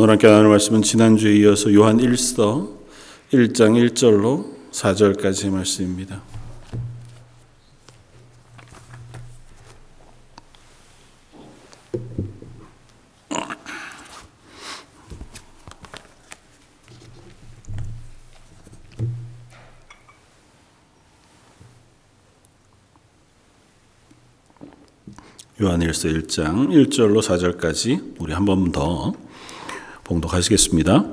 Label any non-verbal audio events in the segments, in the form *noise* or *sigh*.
오늘 함께 나눌 말씀은 지난주에 이어서 요한 1서 1장 1절로 4절까지 말씀입니다. 요한일서 1장 1절로 4절까지 우리 한 번 더 봉독하시겠습니다.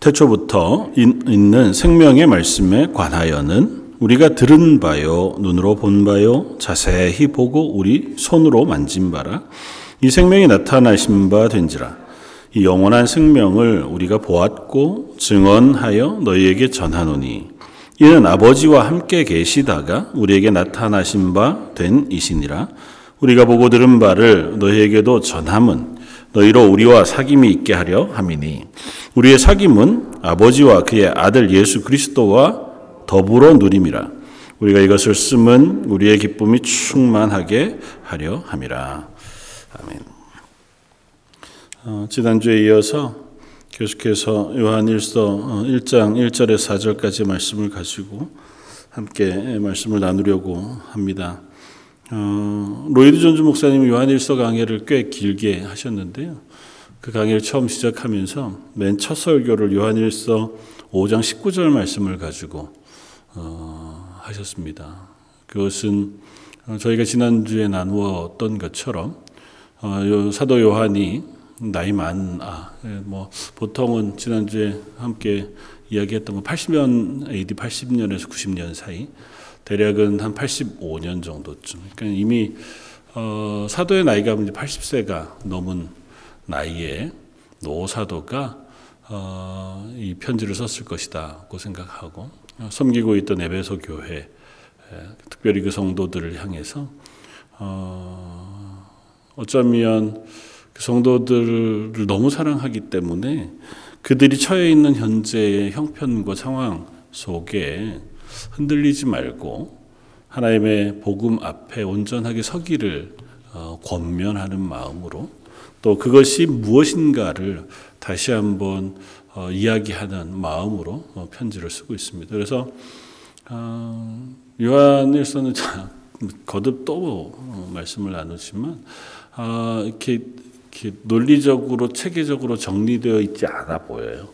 태초부터 있는 생명의 말씀에 관하여는 우리가 들은 바요, 눈으로 본 바요, 자세히 보고 우리 손으로 만진 바라. 이 생명이 나타나신 바 된지라. 이 영원한 생명을 우리가 보았고 증언하여 너희에게 전하노니 이는 아버지와 함께 계시다가 우리에게 나타나신 바 된 이시니라. 우리가 보고 들은 바를 너희에게도 전함은 너희로 우리와 사귐이 있게 하려 함이니 우리의 사귐은 아버지와 그의 아들 예수 그리스도와 더불어 누림이라 우리가 이것을 쓰면 우리의 기쁨이 충만하게 하려 함이라 아멘. 어, 지난주에 이어서 계속해서 요한일서 1장 1절에서 4절까지 말씀을 가지고 함께 말씀을 나누려고 합니다. 어, 로이드 존즈 목사님이 요한일서 강해를 꽤 길게 하셨는데요. 그 강의를 처음 시작하면서 맨 첫 설교를 요한일서 5장 19절 말씀을 가지고 어, 하셨습니다. 그것은 저희가 지난주에 나누었던 것처럼 어, 사도 요한이 나이 많, 아, 예, 뭐, 보통은 지난주에 함께 이야기했던 거 80년, AD 80년에서 90년 사이, 대략은 한 85년 정도쯤. 그러니까 이미 어, 사도의 나이가 이제 80세가 넘은 나이에 노사도가 어, 이 편지를 썼을 것이다고 생각하고 어, 섬기고 있던 에베소 교회, 특별히 그 성도들을 향해서 어, 어쩌면 그 성도들을 너무 사랑하기 때문에 그들이 처해 있는 현재의 형편과 상황 속에 흔들리지 말고 하나님의 복음 앞에 온전하게 서기를 어, 권면하는 마음으로 또 그것이 무엇인가를 다시 한번 어, 이야기하는 마음으로 어, 편지를 쓰고 있습니다. 그래서 요한일서는 거듭 또 말씀을 나누지만 이렇게, 이렇게 논리적으로 체계적으로 정리되어 있지 않아 보여요.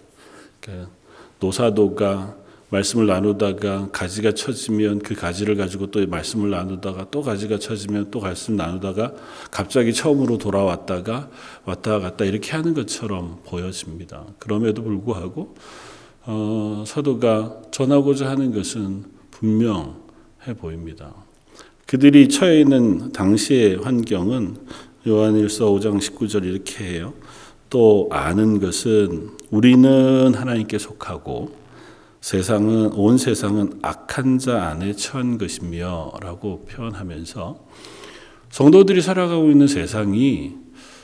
그러니까 노사도가 말씀을 나누다가 가지가 쳐지면 그 가지를 가지고 또 말씀을 나누다가 또 가지가 쳐지면 또 말씀 나누다가 갑자기 처음으로 돌아왔다가 왔다 갔다 이렇게 하는 것처럼 보여집니다. 그럼에도 불구하고 어, 사도가 전하고자 하는 것은 분명해 보입니다. 그들이 처해 있는 당시의 환경은 요한일서 5장 19절 이렇게 해요. 또 아는 것은 우리는 하나님께 속하고 세상은 온 세상은 악한 자 안에 처한 것이며라고 표현하면서 성도들이 살아가고 있는 세상이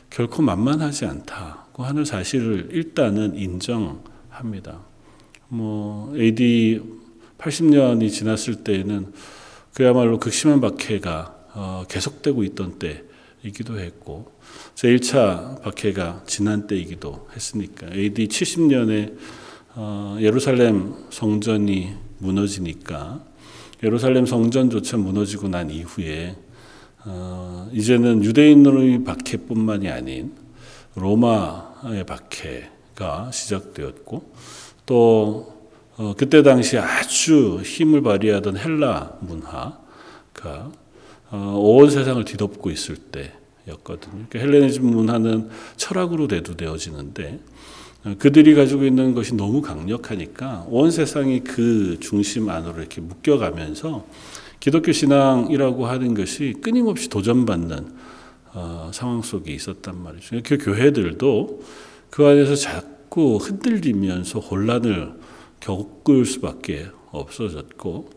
결코 만만하지 않다고 하는 사실을 일단은 인정합니다. 뭐 AD 80년이 지났을 때에는 그야말로 극심한 박해가 어, 계속되고 있던 때이기도 했고 제1차 박해가 지난 때이기도 했으니까 AD 70년에 어, 예루살렘 성전이 무너지니까 예루살렘 성전조차 무너지고 난 이후에 어, 이제는 유대인의 박해뿐만이 아닌 로마의 박해가 시작되었고 또 어, 그때 당시 아주 힘을 발휘하던 헬라 문화가 어, 온 세상을 뒤덮고 있을 때였거든요. 그러니까 헬레니즘 문화는 철학으로 대두되어지는데 그들이 가지고 있는 것이 너무 강력하니까 온 세상이 그 중심 안으로 이렇게 묶여가면서 기독교 신앙이라고 하는 것이 끊임없이 도전받는 어, 상황 속에 있었단 말이죠. 그 교회들도 그 안에서 자꾸 흔들리면서 혼란을 겪을 수밖에 없어졌고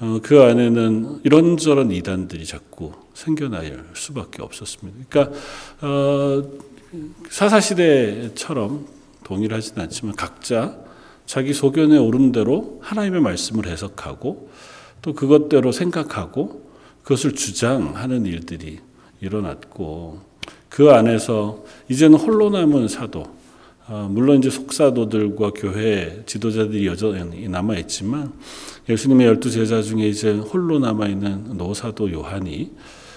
어, 그 안에는 이런저런 이단들이 자꾸 생겨날 수밖에 없었습니다. 그러니까 어, 사사시대처럼 동일하지는 않지만 각자 자기 소견에 오른 대로 하나님의 말씀을 해석하고 또 그것대로 생각하고 그것을 주장하는 일들이 일어났고 그 안에서 이제는 홀로 남은 사도 어, 물론 이제 속사도들과 교회 지도자들이 여전히 남아 있지만 예수님의 열두 제자 중에 이제 홀로 남아 있는 노사도 요한이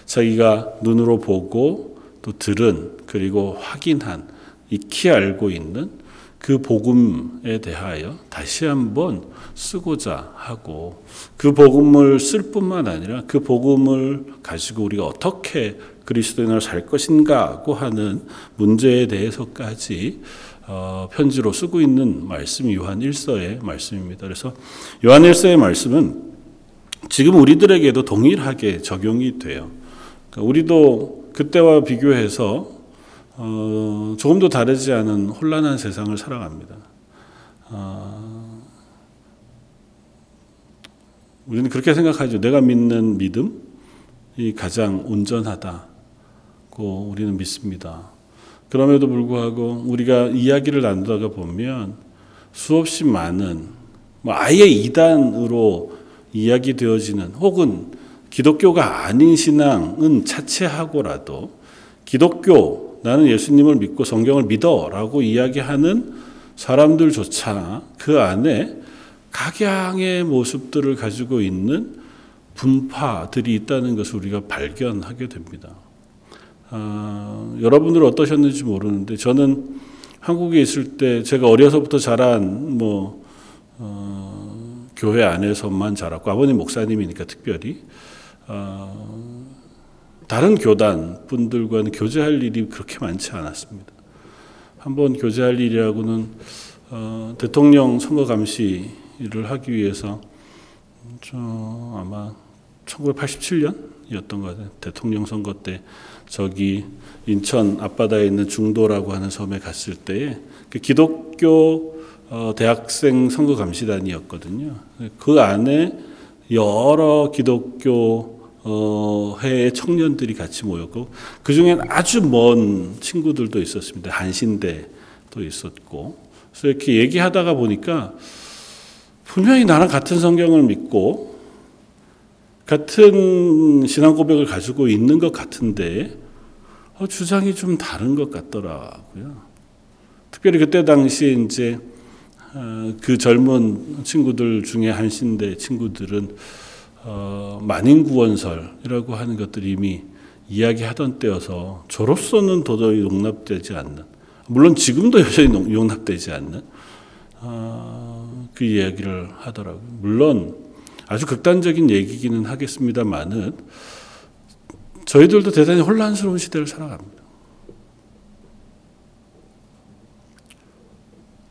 자기가 눈으로 보고 또 들은 그리고 확인한 익히 알고 있는 그 복음에 대하여 다시 한번 쓰고자 하고 그 복음을 쓸 뿐만 아니라 그 복음을 가지고 우리가 어떻게 그리스도인으로 살 것인가고 하는 문제에 대해서까지 어, 편지로 쓰고 있는 말씀이 요한 1서의 말씀입니다. 그래서 요한 1서의 말씀은 지금 우리들에게도 동일하게 적용이 돼요. 그러니까 우리도 그때와 비교해서 어, 조금도 다르지 않은 혼란한 세상을 살아갑니다. 어, 우리는 그렇게 생각하죠. 내가 믿는 믿음이 가장 온전하다고 우리는 믿습니다. 그럼에도 불구하고 우리가 이야기를 나누다가 보면 수없이 많은 뭐 아예 이단으로 이야기되어지는 혹은 기독교가 아닌 신앙은 차치하고라도 기독교 나는 예수님을 믿고 성경을 믿어 라고 이야기하는 사람들조차 그 안에 각양의 모습들을 가지고 있는 분파들이 있다는 것을 우리가 발견하게 됩니다. 아, 여러분들 어떠셨는지 모르는데 저는 한국에 있을 때 제가 어려서부터 자란 뭐 어, 교회 안에서만 자랐고 아버님 목사님이니까 특별히 어, 다른 교단 분들과는 교제할 일이 그렇게 많지 않았습니다. 한번 교제할 일이라고는 어, 대통령 선거 감시를 하기 위해서 저 아마 1987년이었던 것 같아요. 대통령 선거 때 저기 인천 앞바다에 있는 중도라고 하는 섬에 갔을 때에 그 기독교 어, 대학생 선거 감시단이었거든요. 그 안에 여러 기독교 어, 해의 청년들이 같이 모였고 그 중엔 아주 먼 친구들도 있었습니다. 한신대도 있었고 그래서 이렇게 얘기하다가 보니까 분명히 나랑 같은 성경을 믿고 같은 신앙 고백을 가지고 있는 것 같은데 어, 주장이 좀 다른 것 같더라고요. 특별히 그때 당시 이제 어, 그 젊은 친구들 중에 한신대 친구들은 어, 만인구원설이라고 하는 것들이 이미 이야기하던 때여서 저로서는 도저히 용납되지 않는 물론 지금도 여전히 용납되지 않는 어, 그 이야기를 하더라고요. 물론 아주 극단적인 얘기기는 하겠습니다만은 저희들도 대단히 혼란스러운 시대를 살아갑니다.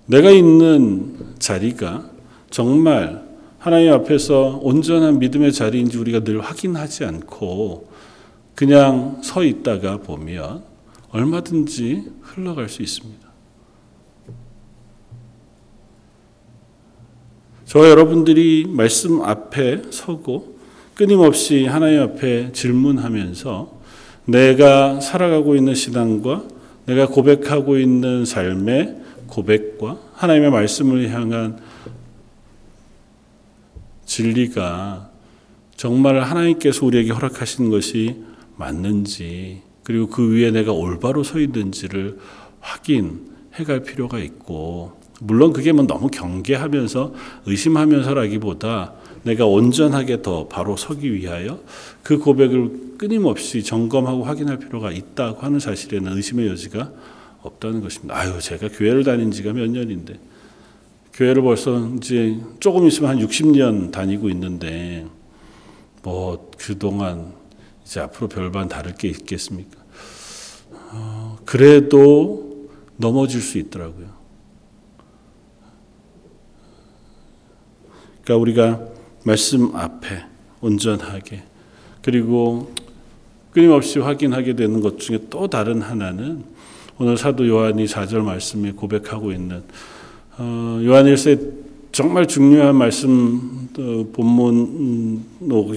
내가 있는 자리가 정말 하나님 앞에서 온전한 믿음의 자리인지 우리가 늘 확인하지 않고 그냥 서 있다가 보면 얼마든지 흘러갈 수 있습니다. 저와 여러분들이 말씀 앞에 서고 끊임없이 하나님 앞에 질문하면서 내가 살아가고 있는 신앙과 내가 고백하고 있는 삶의 고백과 하나님의 말씀을 향한 진리가 정말 하나님께서 우리에게 허락하신 것이 맞는지 그리고 그 위에 내가 올바로 서 있는지를 확인해 갈 필요가 있고 물론 그게 뭐 너무 경계하면서 의심하면서라기보다 내가 온전하게 더 바로 서기 위하여 그 고백을 끊임없이 점검하고 확인할 필요가 있다고 하는 사실에는 의심의 여지가 없다는 것입니다. 아유, 제가 교회를 다닌 지가 몇 년인데 교회를 벌써 이제 조금 있으면 한 60년 다니고 있는데 뭐 그동안 이제 앞으로 별반 다를 게 있겠습니까? 어, 그래도 넘어질 수 있더라고요. 그러니까 우리가 말씀 앞에 온전하게 그리고 끊임없이 확인하게 되는 것 중에 또 다른 하나는 오늘 사도 요한이 4절 말씀에 고백하고 있는 어, 요한일서의 정말 중요한 말씀 어, 본문 음,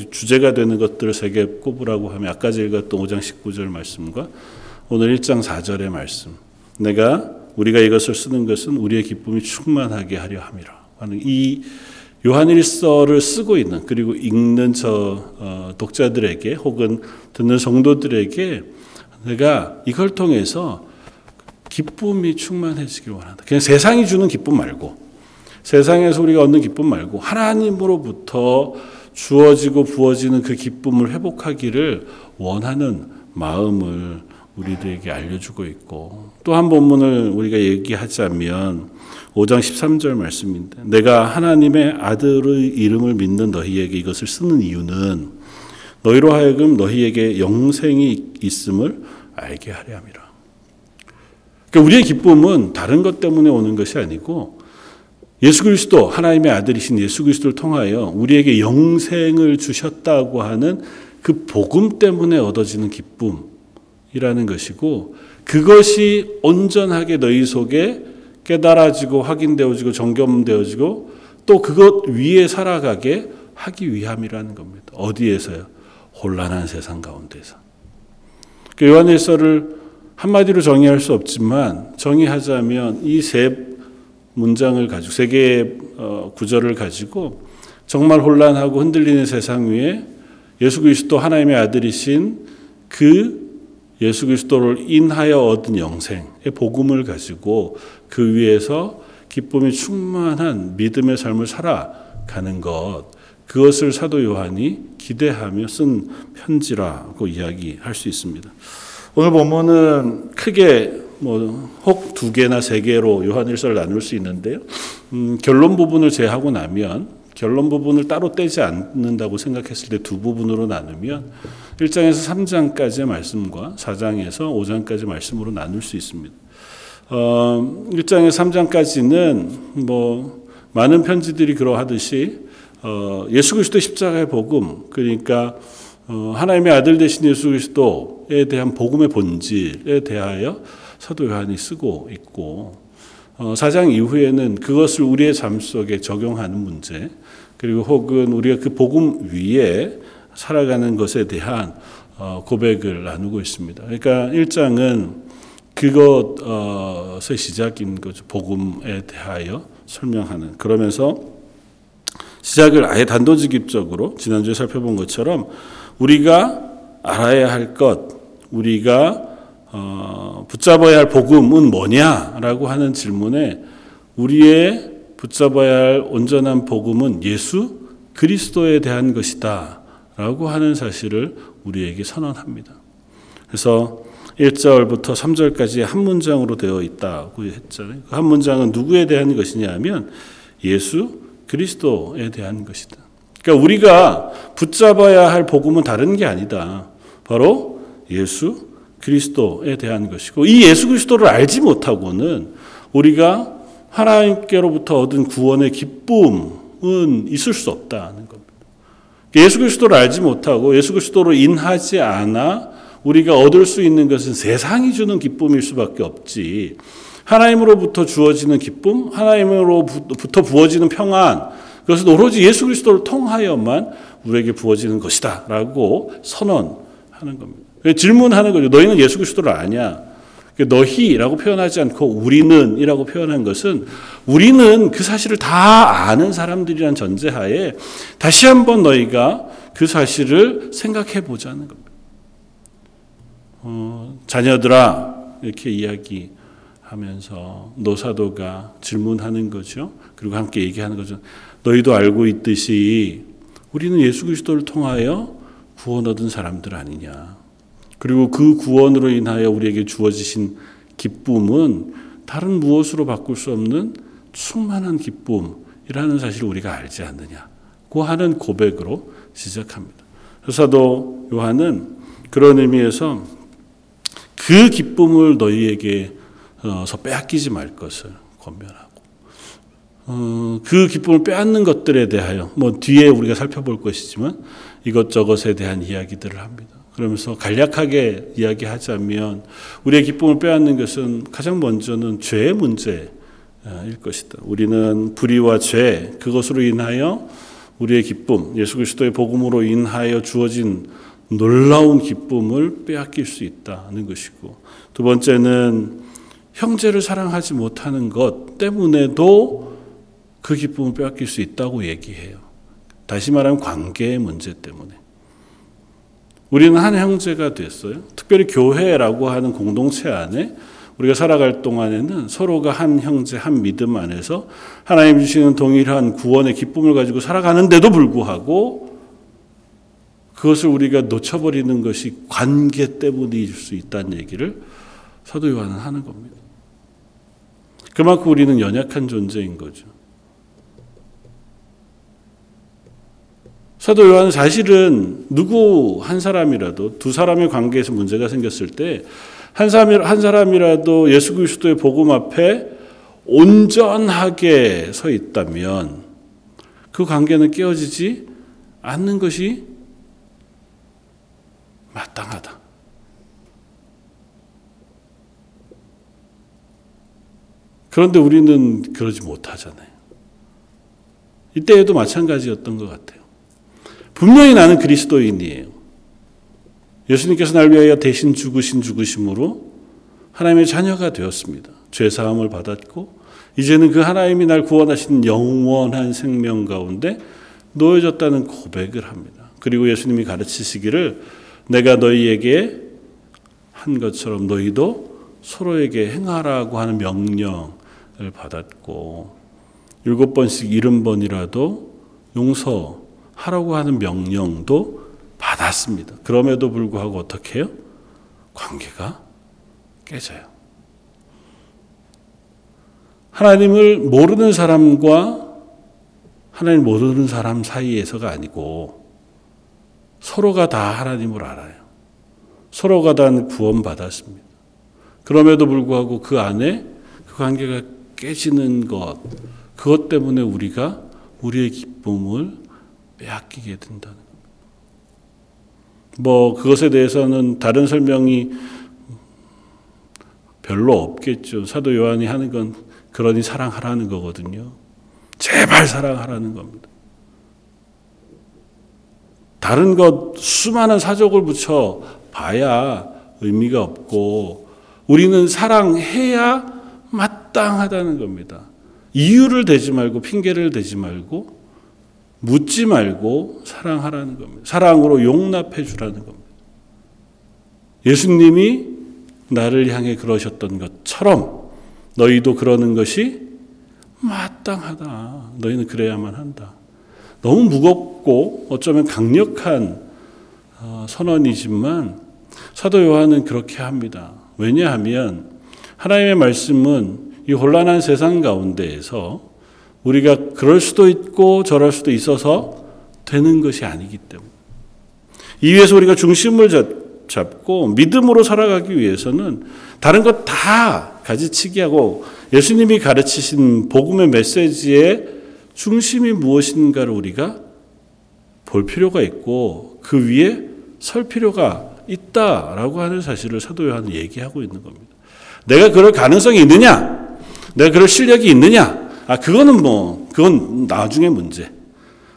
주제가 되는 것들을 세 개 꼽으라고 하면 아까 읽었던 5장 19절 말씀과 오늘 1장 4절의 말씀. 내가 우리가 이것을 쓰는 것은 우리의 기쁨이 충만하게 하려 함이라. 하는 이 요한일서를 쓰고 있는 그리고 읽는 저 어, 독자들에게 혹은 듣는 성도들에게 내가 이걸 통해서 기쁨이 충만해지길 원한다. 그냥 세상이 주는 기쁨 말고 세상에서 우리가 얻는 기쁨 말고 하나님으로부터 주어지고 부어지는 그 기쁨을 회복하기를 원하는 마음을 우리들에게 알려주고 있고 또 한 본문을 우리가 얘기하자면 5장 13절 말씀인데 내가 하나님의 아들의 이름을 믿는 너희에게 이것을 쓰는 이유는 너희로 하여금 너희에게 영생이 있음을 알게 하려 함이라. 그러니까 우리의 기쁨은 다른 것 때문에 오는 것이 아니고 예수 그리스도 하나님의 아들이신 예수 그리스도를 통하여 우리에게 영생을 주셨다고 하는 그 복음 때문에 얻어지는 기쁨이라는 것이고 그것이 온전하게 너희 속에 깨달아지고 확인되어지고 정겸되어지고 또 그것 위에 살아가게 하기 위함이라는 겁니다. 어디에서요? 혼란한 세상 가운데서. 그 요한일서를 한마디로 정의할 수 없지만 정의하자면 이 세 문장을 가지고 세 개의 어, 구절을 가지고 정말 혼란하고 흔들리는 세상 위에 예수 그리스도 하나님의 아들이신 그 예수 그리스도를 인하여 얻은 영생의 복음을 가지고 그 위에서 기쁨이 충만한 믿음의 삶을 살아가는 것 그것을 사도 요한이 기대하며 쓴 편지라고 이야기할 수 있습니다. 오늘 본문은 크게 뭐 혹 두 개나 세 개로 요한일서를 나눌 수 있는데요. 음, 결론 부분을 제하고 나면 결론 부분을 따로 떼지 않는다고 생각했을 때 두 부분으로 나누면 1장에서 3장까지의 말씀과 4장에서 5장까지 말씀으로 나눌 수 있습니다. 어, 1장에서 3장까지는 뭐 많은 편지들이 그러하듯이 어, 예수 그리스도 십자가의 복음 그러니까 어, 하나님의 아들 되신 예수 그리스도에 대한 복음의 본질에 대하여 사도 요한이 쓰고 있고 어, 사장 이후에는 그것을 우리의 삶 속에 적용하는 문제 그리고 혹은 우리가 그 복음 위에 살아가는 것에 대한 어, 고백을 나누고 있습니다. 그러니까 1장은 그것의 시작인 거죠. 복음에 대하여 설명하는 그러면서 시작을 아예 단도직입적으로 지난주에 살펴본 것처럼 우리가 알아야 할 것, 우리가 어, 붙잡아야 할 복음은 뭐냐라고 하는 질문에 우리의 붙잡아야 할 온전한 복음은 예수 그리스도에 대한 것이다 라고 하는 사실을 우리에게 선언합니다. 그래서 1절부터 3절까지 한 문장으로 되어 있다고 했잖아요. 그 한 문장은 누구에 대한 것이냐 하면 예수 그리스도에 대한 것이다. 그러니까 우리가 붙잡아야 할 복음은 다른 게 아니다. 바로 예수 그리스도에 대한 것이고 이 예수 그리스도를 알지 못하고는 우리가 하나님께로부터 얻은 구원의 기쁨은 있을 수 없다는 겁니다. 예수 그리스도를 알지 못하고 예수 그리스도로 인하지 않아 우리가 얻을 수 있는 것은 세상이 주는 기쁨일 수밖에 없지. 하나님으로부터 주어지는 기쁨, 하나님으로부터 부어지는 평안, 그것은 오로지 예수 그리스도를 통하여만 우리에게 부어지는 것이다 라고 선언하는 겁니다. 질문하는 거죠. 너희는 예수 그리스도를 아냐? 너희라고 표현하지 않고 우리는 이라고 표현한 것은 우리는 그 사실을 다 아는 사람들이란 전제하에 다시 한번 너희가 그 사실을 생각해 보자는 겁니다. 어, 자녀들아 이렇게 이야기 하면서 노사도가 질문하는 거죠. 그리고 함께 얘기하는 거죠. 너희도 알고 있듯이 우리는 예수 그리스도를 통하여 구원 얻은 사람들 아니냐. 그리고 그 구원으로 인하여 우리에게 주어지신 기쁨은 다른 무엇으로 바꿀 수 없는 충만한 기쁨이라는 사실을 우리가 알지 않느냐 고 하는 고백으로 시작합니다. 사도 요한은 그런 의미에서 그 기쁨을 너희에게 서 빼앗기지 말 것을 권면하고 어, 그 기쁨을 빼앗는 것들에 대하여 뭐 뒤에 우리가 살펴볼 것이지만 이것저것에 대한 이야기들을 합니다. 그러면서 간략하게 이야기하자면 우리의 기쁨을 빼앗는 것은 가장 먼저는 죄의 문제일 것이다. 우리는 불의와 죄 그것으로 인하여 우리의 기쁨, 예수 그리스도의 복음으로 인하여 주어진 놀라운 기쁨을 빼앗길 수 있다는 것이고 두 번째는 형제를 사랑하지 못하는 것 때문에도 그 기쁨을 빼앗길 수 있다고 얘기해요. 다시 말하면 관계의 문제 때문에. 우리는 한 형제가 됐어요. 특별히 교회라고 하는 공동체 안에 우리가 살아갈 동안에는 서로가 한 형제, 한 믿음 안에서 하나님 주시는 동일한 구원의 기쁨을 가지고 살아가는데도 불구하고 그것을 우리가 놓쳐버리는 것이 관계 때문일 수 있다는 얘기를 사도 요한은 하는 겁니다. 그만큼 우리는 연약한 존재인 거죠. 사도 요한은 사실은 누구 한 사람이라도 두 사람의 관계에서 문제가 생겼을 때 한 사람 한 사람이라도 예수 그리스도의 복음 앞에 온전하게 서 있다면 그 관계는 깨어지지 않는 것이 마땅하다. 그런데 우리는 그러지 못하잖아요. 이때에도 마찬가지였던 것 같아요. 분명히 나는 그리스도인이에요. 예수님께서 날 위하여 대신 죽으신 죽으심으로 하나님의 자녀가 되었습니다. 죄 사함을 받았고 이제는 그 하나님이 날 구원하신 영원한 생명 가운데 놓여졌다는 고백을 합니다. 그리고 예수님이 가르치시기를 내가 너희에게 한 것처럼 너희도 서로에게 행하라고 하는 명령을 받았고 일곱 번씩 일흔 번이라도 용서하라고 하는 명령도 받았습니다. 그럼에도 불구하고 어떻게 해요? 관계가 깨져요. 하나님을 모르는 사람과 하나님 모르는 사람 사이에서가 아니고 서로가 다 하나님을 알아요. 서로가 다 구원받았습니다. 그럼에도 불구하고 그 안에 그 관계가 깨지는 것, 그것 때문에 우리가 우리의 기쁨을 빼앗기게 된다는. 뭐 그것에 대해서는 다른 설명이 별로 없겠죠. 사도 요한이 하는 건 그러니 사랑하라는 거거든요. 제발 사랑하라는 겁니다. 다른 것 수많은 사족을 붙여 봐야 의미가 없고 우리는 사랑해야 마땅하다는 겁니다. 이유를 대지 말고 핑계를 대지 말고 묻지 말고 사랑하라는 겁니다. 사랑으로 용납해 주라는 겁니다. 예수님이 나를 향해 그러셨던 것처럼 너희도 그러는 것이 마땅하다. 너희는 그래야만 한다. 너무 무겁고 어쩌면 강력한 어, 선언이지만 사도 요한은 그렇게 합니다. 왜냐하면 하나님의 말씀은 이 혼란한 세상 가운데에서 우리가 그럴 수도 있고 저럴 수도 있어서 되는 것이 아니기 때문에 이 위에서 우리가 중심을 잡고 믿음으로 살아가기 위해서는 다른 것 다 가지치기 하고 예수님이 가르치신 복음의 메시지의 중심이 무엇인가를 우리가 볼 필요가 있고 그 위에 설 필요가 있다라고 하는 사실을 사도 요한은 얘기하고 있는 겁니다. 내가 그럴 가능성이 있느냐? 내가 그럴 실력이 있느냐? 아, 그거는 뭐, 그건 나중에 문제.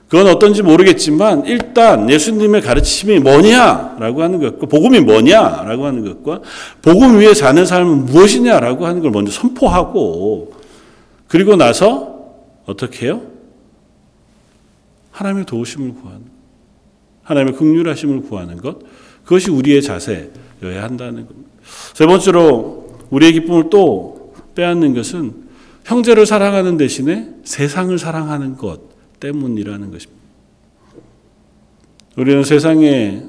그건 어떤지 모르겠지만 일단 예수님의 가르침이 뭐냐라고 하는 것과 복음이 뭐냐라고 하는 것과 복음 위에 사는 삶은 무엇이냐라고 하는 걸 먼저 선포하고 그리고 나서 어떻게 해요? 하나님의 도우심을 구하는 하나님의 극률하심을 구하는 것 그것이 우리의 자세여야 한다는 겁니다. 세 번째로 우리의 기쁨을 또 빼앗는 것은 형제를 사랑하는 대신에 세상을 사랑하는 것 때문이라는 것입니다. 우리는 세상에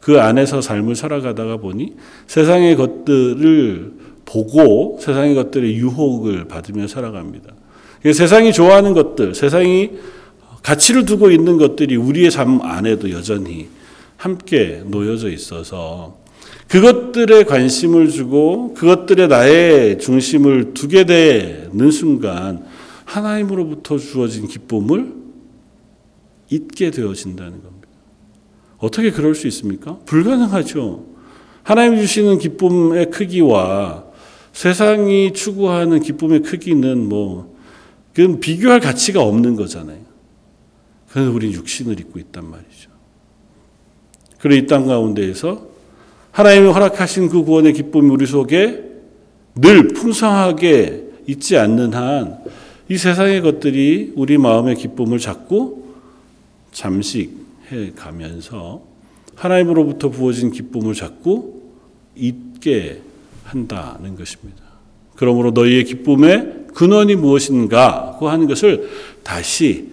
그 안에서 삶을 살아가다가 보니 세상의 것들을 보고 세상의 것들의 유혹을 받으며 살아갑니다. 세상이 좋아하는 것들, 세상이 가치를 두고 있는 것들이 우리의 삶 안에도 여전히 함께 놓여져 있어서 그것들에 관심을 주고 그것들에 나의 중심을 두게 되는 순간 하나님으로부터 주어진 기쁨을 잊게 되어진다는 겁니다. 어떻게 그럴 수 있습니까? 불가능하죠. 하나님 주시는 기쁨의 크기와 세상이 추구하는 기쁨의 크기는 뭐, 그건 비교할 가치가 없는 거잖아요. 그래서 우리는 육신을 입고 있단 말이죠. 그리고 이 땅 가운데에서 하나님이 허락하신 그 구원의 기쁨이 우리 속에 늘 풍성하게 있지 않는 한 이 세상의 것들이 우리 마음의 기쁨을 자꾸 잠식해 가면서 하나님으로부터 부어진 기쁨을 자꾸 잊게 한다는 것입니다. 그러므로 너희의 기쁨의 근원이 무엇인가 고 하는 것을 다시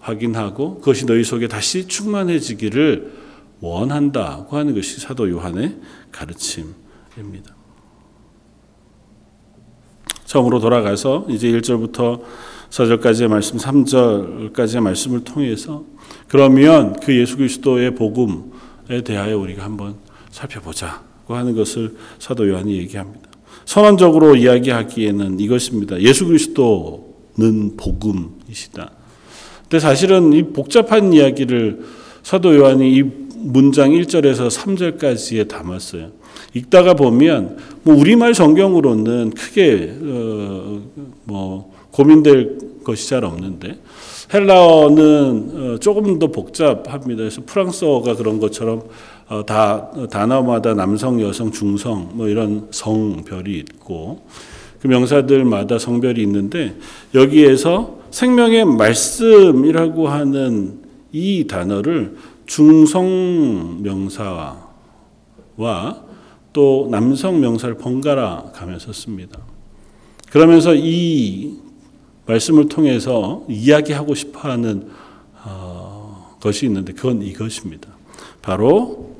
확인하고 그것이 너희 속에 다시 충만해지기를 원한다고 하는 것이 사도 요한의 가르침입니다. 처음으로 돌아가서 이제 1절부터 4절까지의 말씀, 3절까지의 말씀을 통해서 그러면 그 예수 그리스도의 복음에 대하여 우리가 한번 살펴보자고 하는 것을 사도 요한이 얘기합니다. 선언적으로 이야기하기에는 이것입니다. 예수 그리스도는 복음이시다. 근데 사실은 이 복잡한 이야기를 사도 요한이 이 문장 1절에서 3절까지에 담았어요. 읽다가 보면 뭐 우리말 성경으로는 크게 어 뭐 고민될 것이 잘 없는데 헬라어는 어, 조금 더 복잡합니다. 그래서 프랑스어가 그런 것처럼 어, 다 단어마다 남성, 여성, 중성 뭐 이런 성별이 있고 그 명사들마다 성별이 있는데 여기에서 생명의 말씀이라고 하는 이 단어를 중성 명사와 또 남성 명사를 번갈아 가면서 씁니다. 그러면서 이 말씀을 통해서 이야기하고 싶어 하는 어, 것이 있는데 그건 이것입니다. 바로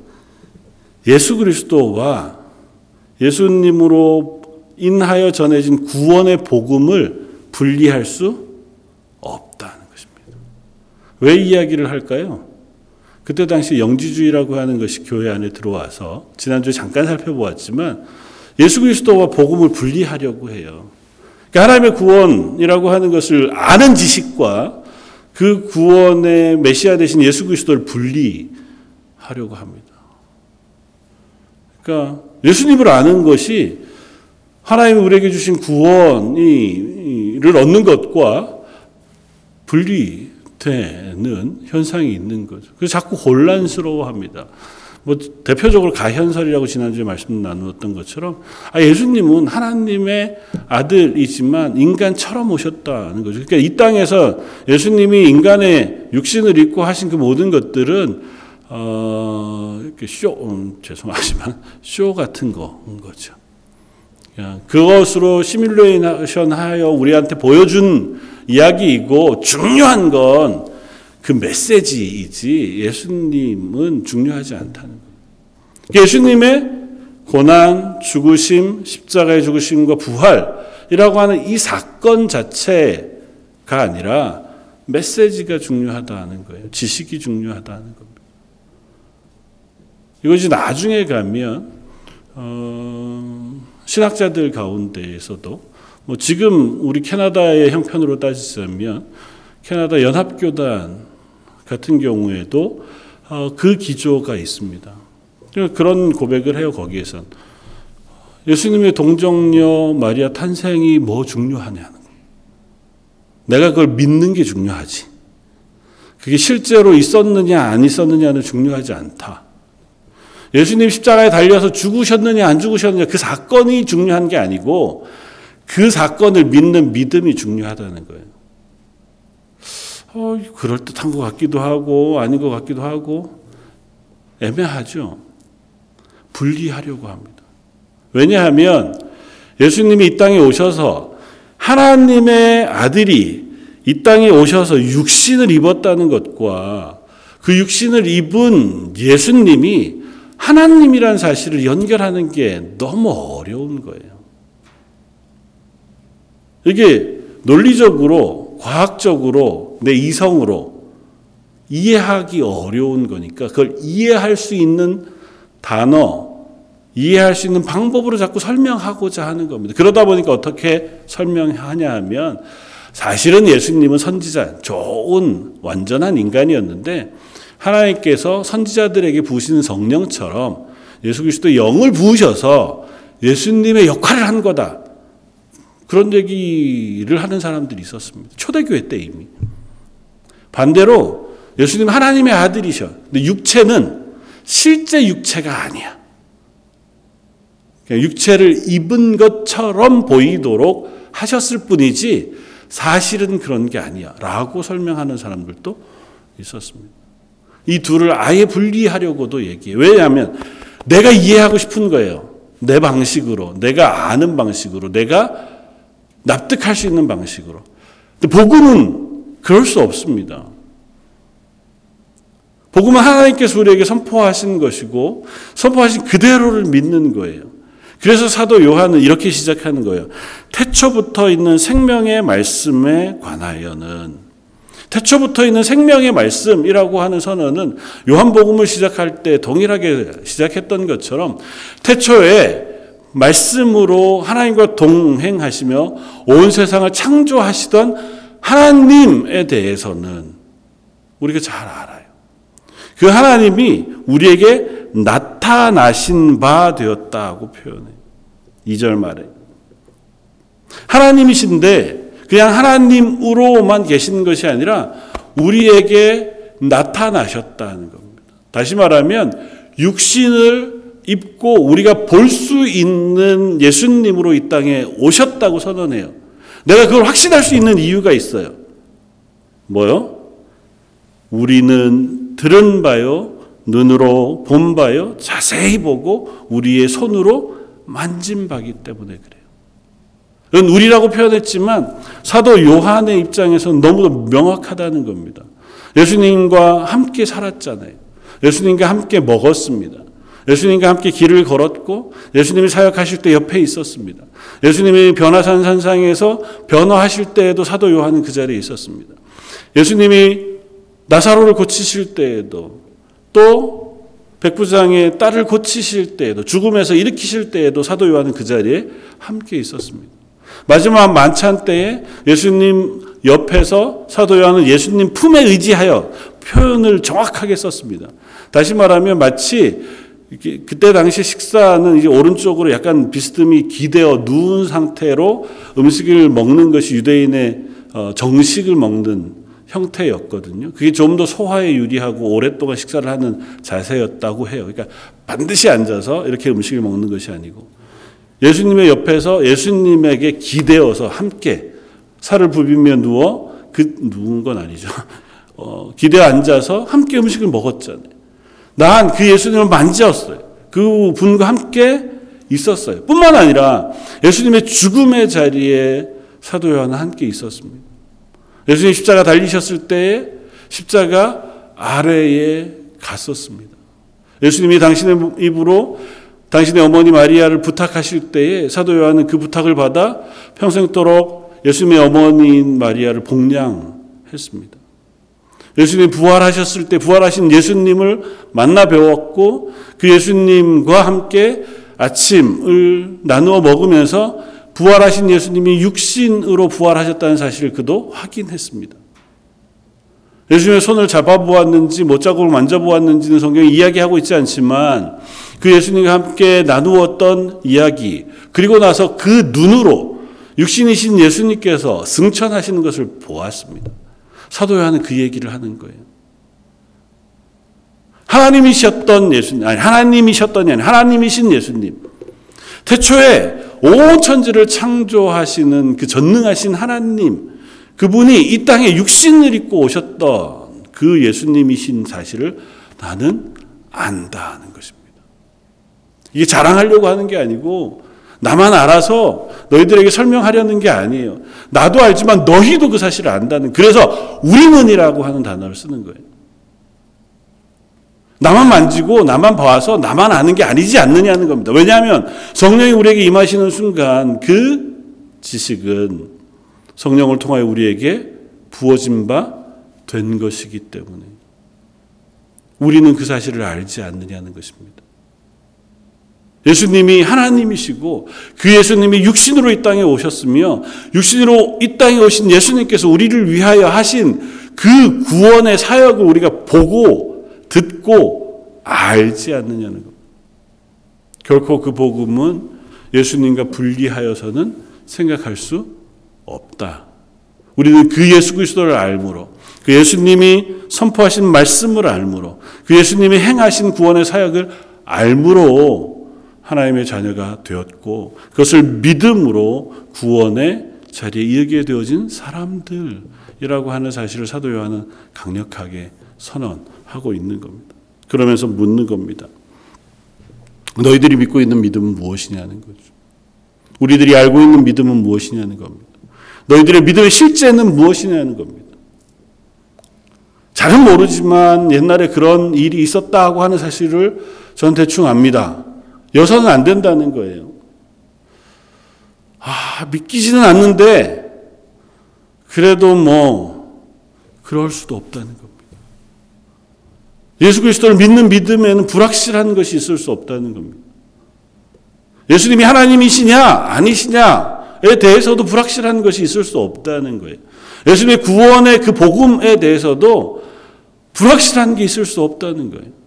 예수 그리스도와 예수님으로 인하여 전해진 구원의 복음을 분리할 수 없다는 것입니다. 왜 이야기를 할까요? 그때 당시 영지주의라고 하는 것이 교회 안에 들어와서 지난주에 잠깐 살펴보았지만 예수 그리스도와 복음을 분리하려고 해요. 그러니까 하나님의 구원이라고 하는 것을 아는 지식과 그 구원의 메시아 되신 예수 그리스도를 분리하려고 합니다. 그러니까 예수님을 아는 것이 하나님이 우리에게 주신 구원을 얻는 것과 분리 되는 현상이 있는 거죠. 그래서 자꾸 혼란스러워합니다. 뭐 대표적으로 가현설이라고 지난주에 말씀 나누었던 것처럼 아 예수님은 하나님의 아들이지만 인간처럼 오셨다는 거죠. 그러니까 이 땅에서 예수님이 인간의 육신을 입고 하신 그 모든 것들은 어 이렇게 쇼 음, 죄송하지만 *laughs* 쇼 같은 거인 거죠. 그것으로 시뮬레이션하여 우리한테 보여준 이야기이고 중요한 건 그 메시지이지 예수님은 중요하지 않다는 거예요. 예수님의 고난, 죽으심, 십자가의 죽으심과 부활이라고 하는 이 사건 자체가 아니라 메시지가 중요하다는 거예요. 지식이 중요하다는 겁니다. 이것이 나중에 가면 어, 신학자들 가운데에서도 뭐 지금 우리 캐나다의 형편으로 따지자면 캐나다 연합교단 같은 경우에도 어, 그 기조가 있습니다. 그런 고백을 해요 거기에선 예수님의 동정녀 마리아 탄생이 뭐 중요하냐는 거. 내가 그걸 믿는 게 중요하지. 그게 실제로 있었느냐 안 있었느냐는 중요하지 않다. 예수님 십자가에 달려서 죽으셨느냐 안 죽으셨느냐 그 사건이 중요한 게 아니고 그 사건을 믿는 믿음이 중요하다는 거예요. 어, 그럴듯한 것 같기도 하고 아닌 것 같기도 하고 애매하죠. 분리하려고 합니다. 왜냐하면 예수님이 이 땅에 오셔서 하나님의 아들이 이 땅에 오셔서 육신을 입었다는 것과 그 육신을 입은 예수님이 하나님이란 사실을 연결하는 게 너무 어려운 거예요. 이게 논리적으로, 과학적으로, 내 이성으로 이해하기 어려운 거니까 그걸 이해할 수 있는 단어, 이해할 수 있는 방법으로 자꾸 설명하고자 하는 겁니다. 그러다 보니까 어떻게 설명하냐 하면 사실은 예수님은 선지자, 좋은 완전한 인간이었는데 하나님께서 선지자들에게 부으신 성령처럼 예수 그리스도 영을 부으셔서 예수님의 역할을 한 거다. 그런 얘기를 하는 사람들이 있었습니다. 초대교회 때 이미. 반대로 예수님 하나님의 아들이셔. 근데 육체는 실제 육체가 아니야. 육체를 입은 것처럼 보이도록 하셨을 뿐이지 사실은 그런 게 아니야. 라고 설명하는 사람들도 있었습니다. 이 둘을 아예 분리하려고도 얘기해. 왜냐하면 내가 이해하고 싶은 거예요. 내 방식으로, 내가 아는 방식으로, 내가 납득할 수 있는 방식으로. 근데 복음은 그럴 수 없습니다. 복음은 하나님께서 우리에게 선포하신 것이고 선포하신 그대로를 믿는 거예요. 그래서 사도 요한은 이렇게 시작하는 거예요. 태초부터 있는 생명의 말씀에 관하여는 태초부터 있는 생명의 말씀이라고 하는 선언은 요한복음을 시작할 때 동일하게 시작했던 것처럼 태초에 말씀으로 하나님과 동행하시며 온 세상을 창조하시던 하나님에 대해서는 우리가 잘 알아요. 그 하나님이 우리에게 나타나신 바 되었다고 표현해요. 2절 말에. 하나님이신데 그냥 하나님으로만 계신 것이 아니라 우리에게 나타나셨다는 겁니다. 다시 말하면 육신을 입고 우리가 볼 수 있는 예수님으로 이 땅에 오셨다고 선언해요. 내가 그걸 확신할 수 있는 이유가 있어요. 뭐요? 우리는 들은 바요, 눈으로 본 바요, 자세히 보고 우리의 손으로 만진 바기 때문에 그래요. 이건 우리라고 표현했지만 사도 요한의 입장에서는 너무도 명확하다는 겁니다. 예수님과 함께 살았잖아요. 예수님과 함께 먹었습니다. 예수님과 함께 길을 걸었고 예수님이 사역하실 때 옆에 있었습니다. 예수님이 변화산 산상에서 변화하실 때에도 사도 요한은 그 자리에 있었습니다. 예수님이 나사로를 고치실 때에도 또 백부장의 딸을 고치실 때에도 죽음에서 일으키실 때에도 사도 요한은 그 자리에 함께 있었습니다. 마지막 만찬 때에 예수님 옆에서 사도 요한은 예수님 품에 의지하여 표현을 정확하게 썼습니다. 다시 말하면 마치 그때 당시 식사는 이제 오른쪽으로 약간 비스듬히 기대어 누운 상태로 음식을 먹는 것이 유대인의 어, 정식을 먹는 형태였거든요. 그게 좀 더 소화에 유리하고 오랫동안 식사를 하는 자세였다고 해요. 그러니까 반드시 앉아서 이렇게 음식을 먹는 것이 아니고 예수님의 옆에서 예수님에게 기대어서 함께 살을 부비며 누워 그 누운 건 아니죠. *laughs* 어, 기대 앉아서 함께 음식을 먹었잖아요. 난 그 예수님을 만졌어요. 그 분과 함께 있었어요. 뿐만 아니라 예수님의 죽음의 자리에 사도 요한은 함께 있었습니다. 예수님 십자가 달리셨을 때에 십자가 아래에 갔었습니다. 예수님이 당신의 입으로 당신의 어머니 마리아를 부탁하실 때에 사도 요한은 그 부탁을 받아 평생도록 예수님의 어머니인 마리아를 복량했습니다. 예수님이 부활하셨을 때 부활하신 예수님을 만나 배웠고 그 예수님과 함께 아침을 나누어 먹으면서 부활하신 예수님이 육신으로 부활하셨다는 사실을 그도 확인했습니다. 예수님의 손을 잡아보았는지 못자국을 만져보았는지는 성경이 이야기하고 있지 않지만 그 예수님과 함께 나누었던 이야기 그리고 나서 그 눈으로 육신이신 예수님께서 승천하시는 것을 보았습니다. 사도 요한은 그 얘기를 하는 거예요. 하나님이셨던 예수님, 아니 하나님이셨던 아니 하나님이신 예수님. 태초에 온 천지를 창조하시는 그 전능하신 하나님, 그분이 이 땅에 육신을 입고 오셨던 그 예수님이신 사실을 나는 안다는 것입니다. 이게 자랑하려고 하는 게 아니고 나만 알아서 너희들에게 설명하려는 게 아니에요. 나도 알지만 너희도 그 사실을 안다는. 그래서 우리는이라고 하는 단어를 쓰는 거예요. 나만 만지고 나만 봐서 나만 아는 게 아니지 않느냐는 겁니다. 왜냐하면 성령이 우리에게 임하시는 순간 그 지식은 성령을 통하여 우리에게 부어진 바 된 것이기 때문에 우리는 그 사실을 알지 않느냐는 것입니다. 예수님이 하나님이시고 그 예수님이 육신으로 이 땅에 오셨으며 육신으로 이 땅에 오신 예수님께서 우리를 위하여 하신 그 구원의 사역을 우리가 보고 듣고 알지 않느냐는 것. 결코 그 복음은 예수님과 분리하여서는 생각할 수 없다. 우리는 그 예수 그리스도를 알므로 그 예수님이 선포하신 말씀을 알므로 그 예수님이 행하신 구원의 사역을 알므로 하나님의 자녀가 되었고 그것을 믿음으로 구원의 자리에 이르게 되어진 사람들이라고 하는 사실을 사도 요한은 강력하게 선언 하고 있는 겁니다. 그러면서 묻는 겁니다. 너희들이 믿고 있는 믿음은 무엇이냐는 거죠. 우리들이 알고 있는 믿음은 무엇이냐는 겁니다. 너희들의 믿음의 실제는 무엇이냐는 겁니다. 잘은 모르지만 옛날에 그런 일이 있었다고 하는 사실을 전 대충 압니다. 여서는 안 된다는 거예요. 아, 믿기지는 않는데, 그래도 뭐, 그럴 수도 없다는 겁니다. 예수 그리스도를 믿는 믿음에는 불확실한 것이 있을 수 없다는 겁니다. 예수님이 하나님이시냐, 아니시냐에 대해서도 불확실한 것이 있을 수 없다는 거예요. 예수님의 구원의 그 복음에 대해서도 불확실한 게 있을 수 없다는 거예요.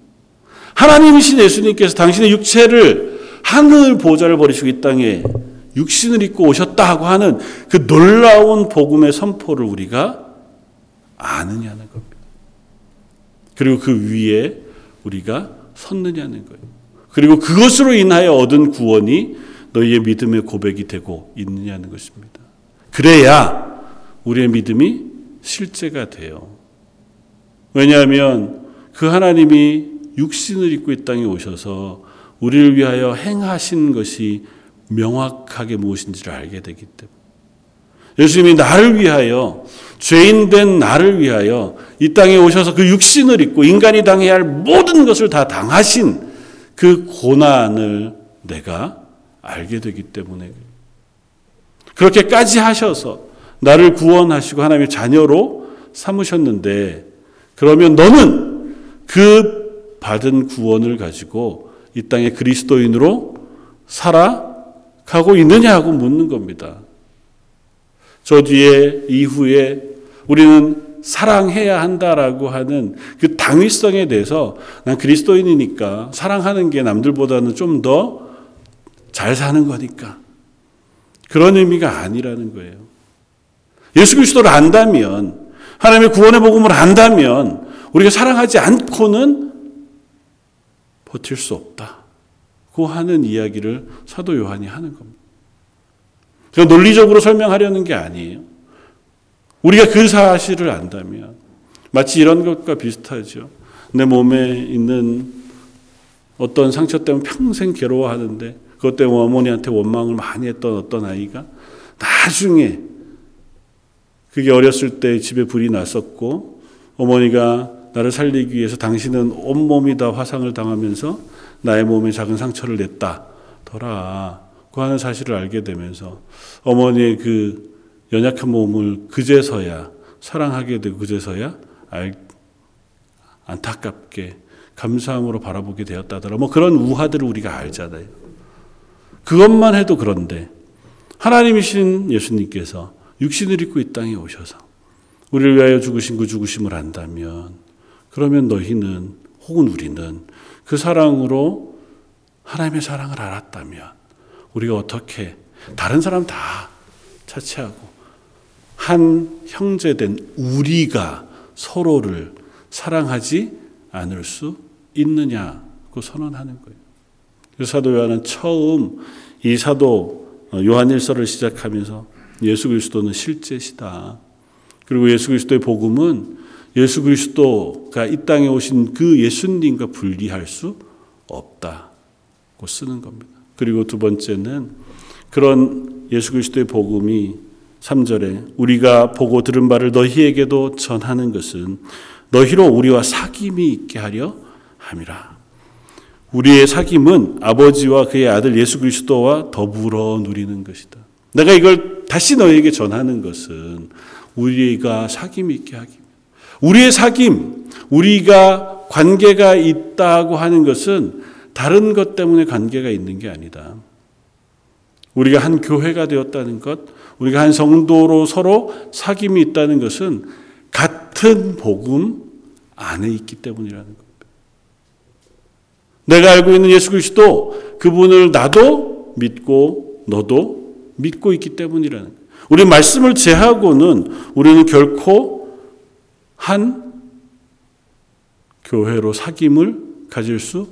하나님이신 예수님께서 당신의 육체를 하늘 보좌를 버리시고 이 땅에 육신을 입고 오셨다고 하는 그 놀라운 복음의 선포를 우리가 아느냐는 겁니다. 그리고 그 위에 우리가 섰느냐는 거예요. 그리고 그것으로 인하여 얻은 구원이 너희의 믿음의 고백이 되고 있느냐는 것입니다. 그래야 우리의 믿음이 실제가 돼요. 왜냐하면 그 하나님이 육신을 입고 이 땅에 오셔서 우리를 위하여 행하신 것이 명확하게 무엇인지를 알게 되기 때문에. 예수님이 나를 위하여 죄인 된 나를 위하여 이 땅에 오셔서 그 육신을 입고 인간이 당해야 할 모든 것을 다 당하신 그 고난을 내가 알게 되기 때문에. 그렇게까지 하셔서 나를 구원하시고 하나님의 자녀로 삼으셨는데 그러면 너는 그 받은 구원을 가지고 이 땅에 그리스도인으로 살아가고 있느냐고 묻는 겁니다. 저 뒤에 이후에 우리는 사랑해야 한다라고 하는 그 당위성에 대해서 난 그리스도인이니까 사랑하는 게 남들보다는 좀 더 잘 사는 거니까 그런 의미가 아니라는 거예요. 예수 그리스도를 안다면 하나님의 구원의 복음을 안다면 우리가 사랑하지 않고는 버틸 수 없다 고 하는 이야기를 사도 요한이 하는 겁니다. 제가 논리적으로 설명하려는 게 아니에요. 우리가 그 사실을 안다면 마치 이런 것과 비슷하죠. 내 몸에 있는 어떤 상처 때문에 평생 괴로워하는데 그것 때문에 어머니한테 원망을 많이 했던 어떤 아이가 나중에 그게 어렸을 때 집에 불이 났었고 어머니가 나를 살리기 위해서 당신은 온몸이 다 화상을 당하면서 나의 몸에 작은 상처를 냈다더라. 그 하는 사실을 알게 되면서 어머니의 그 연약한 몸을 그제서야 사랑하게 되고 그제서야 알, 안타깝게 감사함으로 바라보게 되었다더라. 뭐 그런 우화들을 우리가 알잖아요. 그것만 해도 그런데 하나님이신 예수님께서 육신을 입고 이 땅에 오셔서 우리를 위하여 죽으신 그 죽으심을 안다면 그러면 너희는 혹은 우리는 그 사랑으로 하나님의 사랑을 알았다면 우리가 어떻게 다른 사람 다 차치하고 한 형제된 우리가 서로를 사랑하지 않을 수 있느냐고 선언하는 거예요. 그래서 사도 요한은 처음 이 사도 요한일서를 시작하면서 예수 그리스도는 실제시다. 그리고 예수 그리스도의 복음은 예수 그리스도가 이 땅에 오신 그 예수님과 분리할 수 없다고 쓰는 겁니다. 그리고 두 번째는 그런 예수 그리스도의 복음이 3절에 우리가 보고 들은 바를 너희에게도 전하는 것은 너희로 우리와 사귐이 있게 하려 함이라. 우리의 사귐은 아버지와 그의 아들 예수 그리스도와 더불어 누리는 것이다. 내가 이걸 다시 너희에게 전하는 것은 우리가 사귐이 있게 하기. 우리의 사귐, 우리가 관계가 있다고 하는 것은 다른 것 때문에 관계가 있는 게 아니다. 우리가 한 교회가 되었다는 것, 우리가 한 성도로 서로 사귐이 있다는 것은 같은 복음 안에 있기 때문이라는 겁니다. 내가 알고 있는 예수 그리스도 그분을 나도 믿고 너도 믿고 있기 때문이라는 거예요. 우리 말씀을 제하고는 우리는 결코 한 교회로 사귐을 가질 수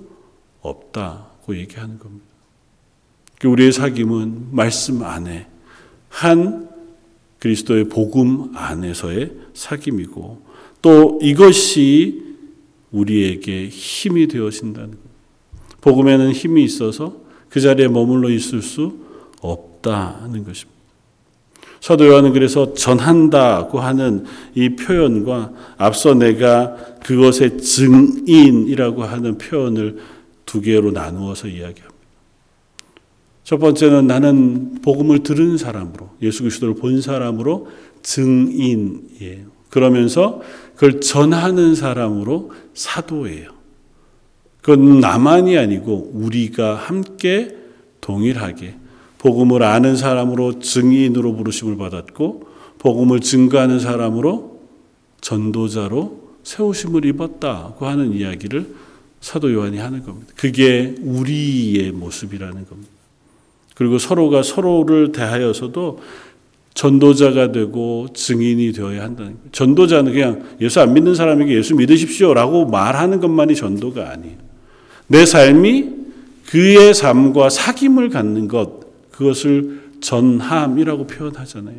없다고 얘기하는 겁니다. 그 우리의 사귐은 말씀 안에 한 그리스도의 복음 안에서의 사귐이고 또 이것이 우리에게 힘이 되어진다는 것. 복음에는 힘이 있어서 그 자리에 머물러 있을 수 없다는 것입니다. 사도 요한은 그래서 전한다고 하는 이 표현과 앞서 내가 그것의 증인이라고 하는 표현을 두 개로 나누어서 이야기합니다. 첫 번째는 나는 복음을 들은 사람으로 예수 그리스도를 본 사람으로 증인이에요. 그러면서 그걸 전하는 사람으로 사도예요. 그건 나만이 아니고 우리가 함께 동일하게 복음을 아는 사람으로 증인으로 부르심을 받았고 복음을 증거하는 사람으로 전도자로 세우심을 입었다고 하는 이야기를 사도 요한이 하는 겁니다. 그게 우리의 모습이라는 겁니다. 그리고 서로가 서로를 대하여서도 전도자가 되고 증인이 되어야 한다는 거예요. 전도자는 그냥 예수 안 믿는 사람에게 예수 믿으십시오 라고 말하는 것만이 전도가 아니에요. 내 삶이 그의 삶과 사귐을 갖는 것, 그것을 전함이라고 표현하잖아요.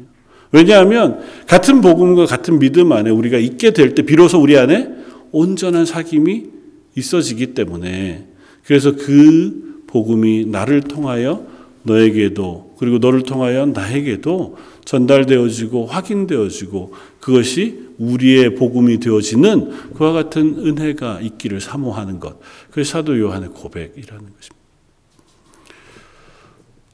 왜냐하면 같은 복음과 같은 믿음 안에 우리가 있게 될 때 비로소 우리 안에 온전한 사귐이 있어지기 때문에 그래서 그 복음이 나를 통하여 너에게도 그리고 너를 통하여 나에게도 전달되어지고 확인되어지고 그것이 우리의 복음이 되어지는 그와 같은 은혜가 있기를 사모하는 것. 그게 사도 요한의 고백이라는 것입니다.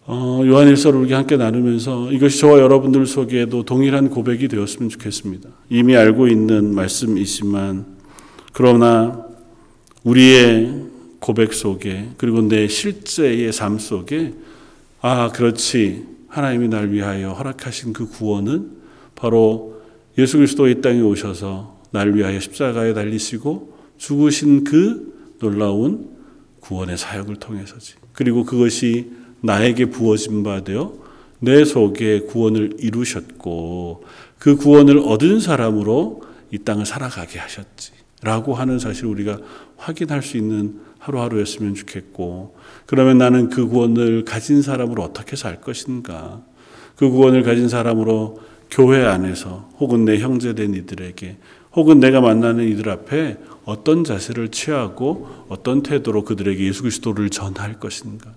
어, 요한일서를 우리 함께 나누면서 이것이 저와 여러분들 속에도 동일한 고백이 되었으면 좋겠습니다. 이미 알고 있는 말씀이지만 그러나 우리의 고백 속에 그리고 내 실제의 삶 속에 아 그렇지 하나님이 날 위하여 허락하신 그 구원은 바로 예수 그리스도 이 땅에 오셔서 날 위하여 십자가에 달리시고 죽으신 그 놀라운 구원의 사역을 통해서지. 그리고 그것이 나에게 부어진 바 되어 내 속에 구원을 이루셨고 그 구원을 얻은 사람으로 이 땅을 살아가게 하셨지. 라고 하는 사실을 우리가 확인할 수 있는 하루하루였으면 좋겠고, 그러면 나는 그 구원을 가진 사람으로 어떻게 살 것인가? 그 구원을 가진 사람으로 교회 안에서 혹은 내 형제된 이들에게 혹은 내가 만나는 이들 앞에 어떤 자세를 취하고 어떤 태도로 그들에게 예수 그리스도를 전할 것인가?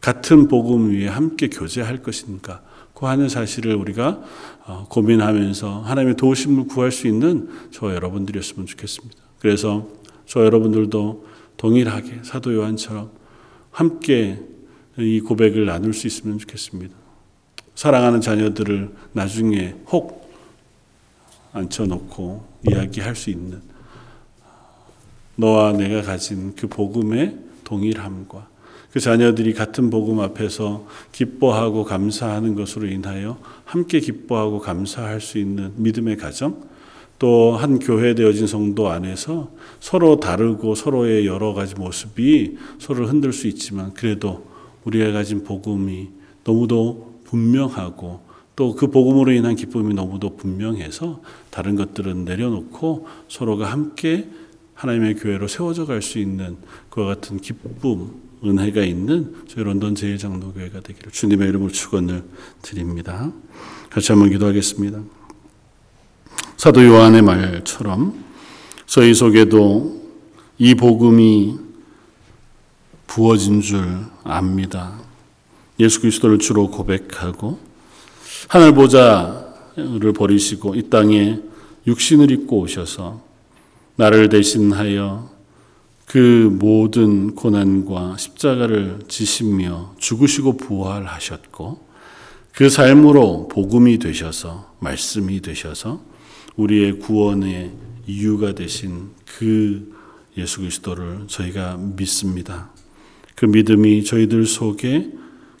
같은 복음 위에 함께 교제할 것인가? 그 하는 사실을 우리가 어, 고민하면서 하나님의 도우심을 구할 수 있는 저 여러분들이었으면 좋겠습니다. 그래서 저 여러분들도 동일하게 사도 요한처럼 함께 이 고백을 나눌 수 있으면 좋겠습니다. 사랑하는 자녀들을 나중에 혹 앉혀놓고 이야기할 수 있는 너와 내가 가진 그 복음의 동일함과 그 자녀들이 같은 복음 앞에서 기뻐하고 감사하는 것으로 인하여 함께 기뻐하고 감사할 수 있는 믿음의 가정, 또 한 교회 되어진 성도 안에서 서로 다르고 서로의 여러 가지 모습이 서로를 흔들 수 있지만 그래도 우리가 가진 복음이 너무도 분명하고 또 그 복음으로 인한 기쁨이 너무도 분명해서 다른 것들은 내려놓고 서로가 함께 하나님의 교회로 세워져 갈 수 있는 그와 같은 기쁨, 은혜가 있는 저희 런던 제일장로교회가 되기를 주님의 이름으로 축원을 드립니다. 같이 한번 기도하겠습니다. 사도 요한의 말처럼 저희 속에도 이 복음이 부어진 줄 압니다. 예수 그리스도를 주로 고백하고 하늘 보좌를 버리시고 이 땅에 육신을 입고 오셔서 나를 대신하여 그 모든 고난과 십자가를 지시며 죽으시고 부활하셨고 그 삶으로 복음이 되셔서 말씀이 되셔서 우리의 구원의 이유가 되신 그 예수 그리스도를 저희가 믿습니다. 그 믿음이 저희들 속에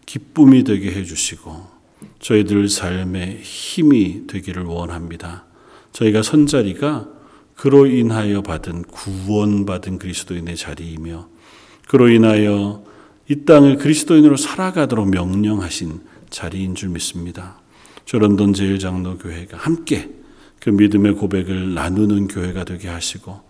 기쁨이 되게 해주시고 저희들 삶의 힘이 되기를 원합니다. 저희가 선자리가 그로 인하여 받은 구원받은 그리스도인의 자리이며 그로 인하여 이 땅을 그리스도인으로 살아가도록 명령하신 자리인 줄 믿습니다. 저런돈 제일장로교회가 함께 그 믿음의 고백을 나누는 교회가 되게 하시고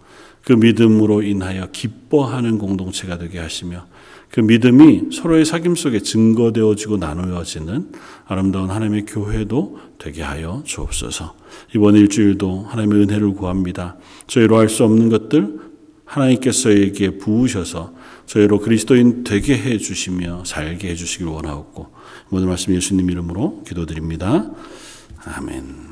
그 믿음으로 인하여 기뻐하는 공동체가 되게 하시며 그 믿음이 서로의 사귐 속에 증거되어지고 나누어지는 아름다운 하나님의 교회도 되게 하여 주옵소서. 이번 일주일도 하나님의 은혜를 구합니다. 저희로 할 수 없는 것들 하나님께서에게 부으셔서 저희로 그리스도인 되게 해 주시며 살게 해 주시길 원하옵고 모든 말씀 예수님 이름으로 기도드립니다. 아멘.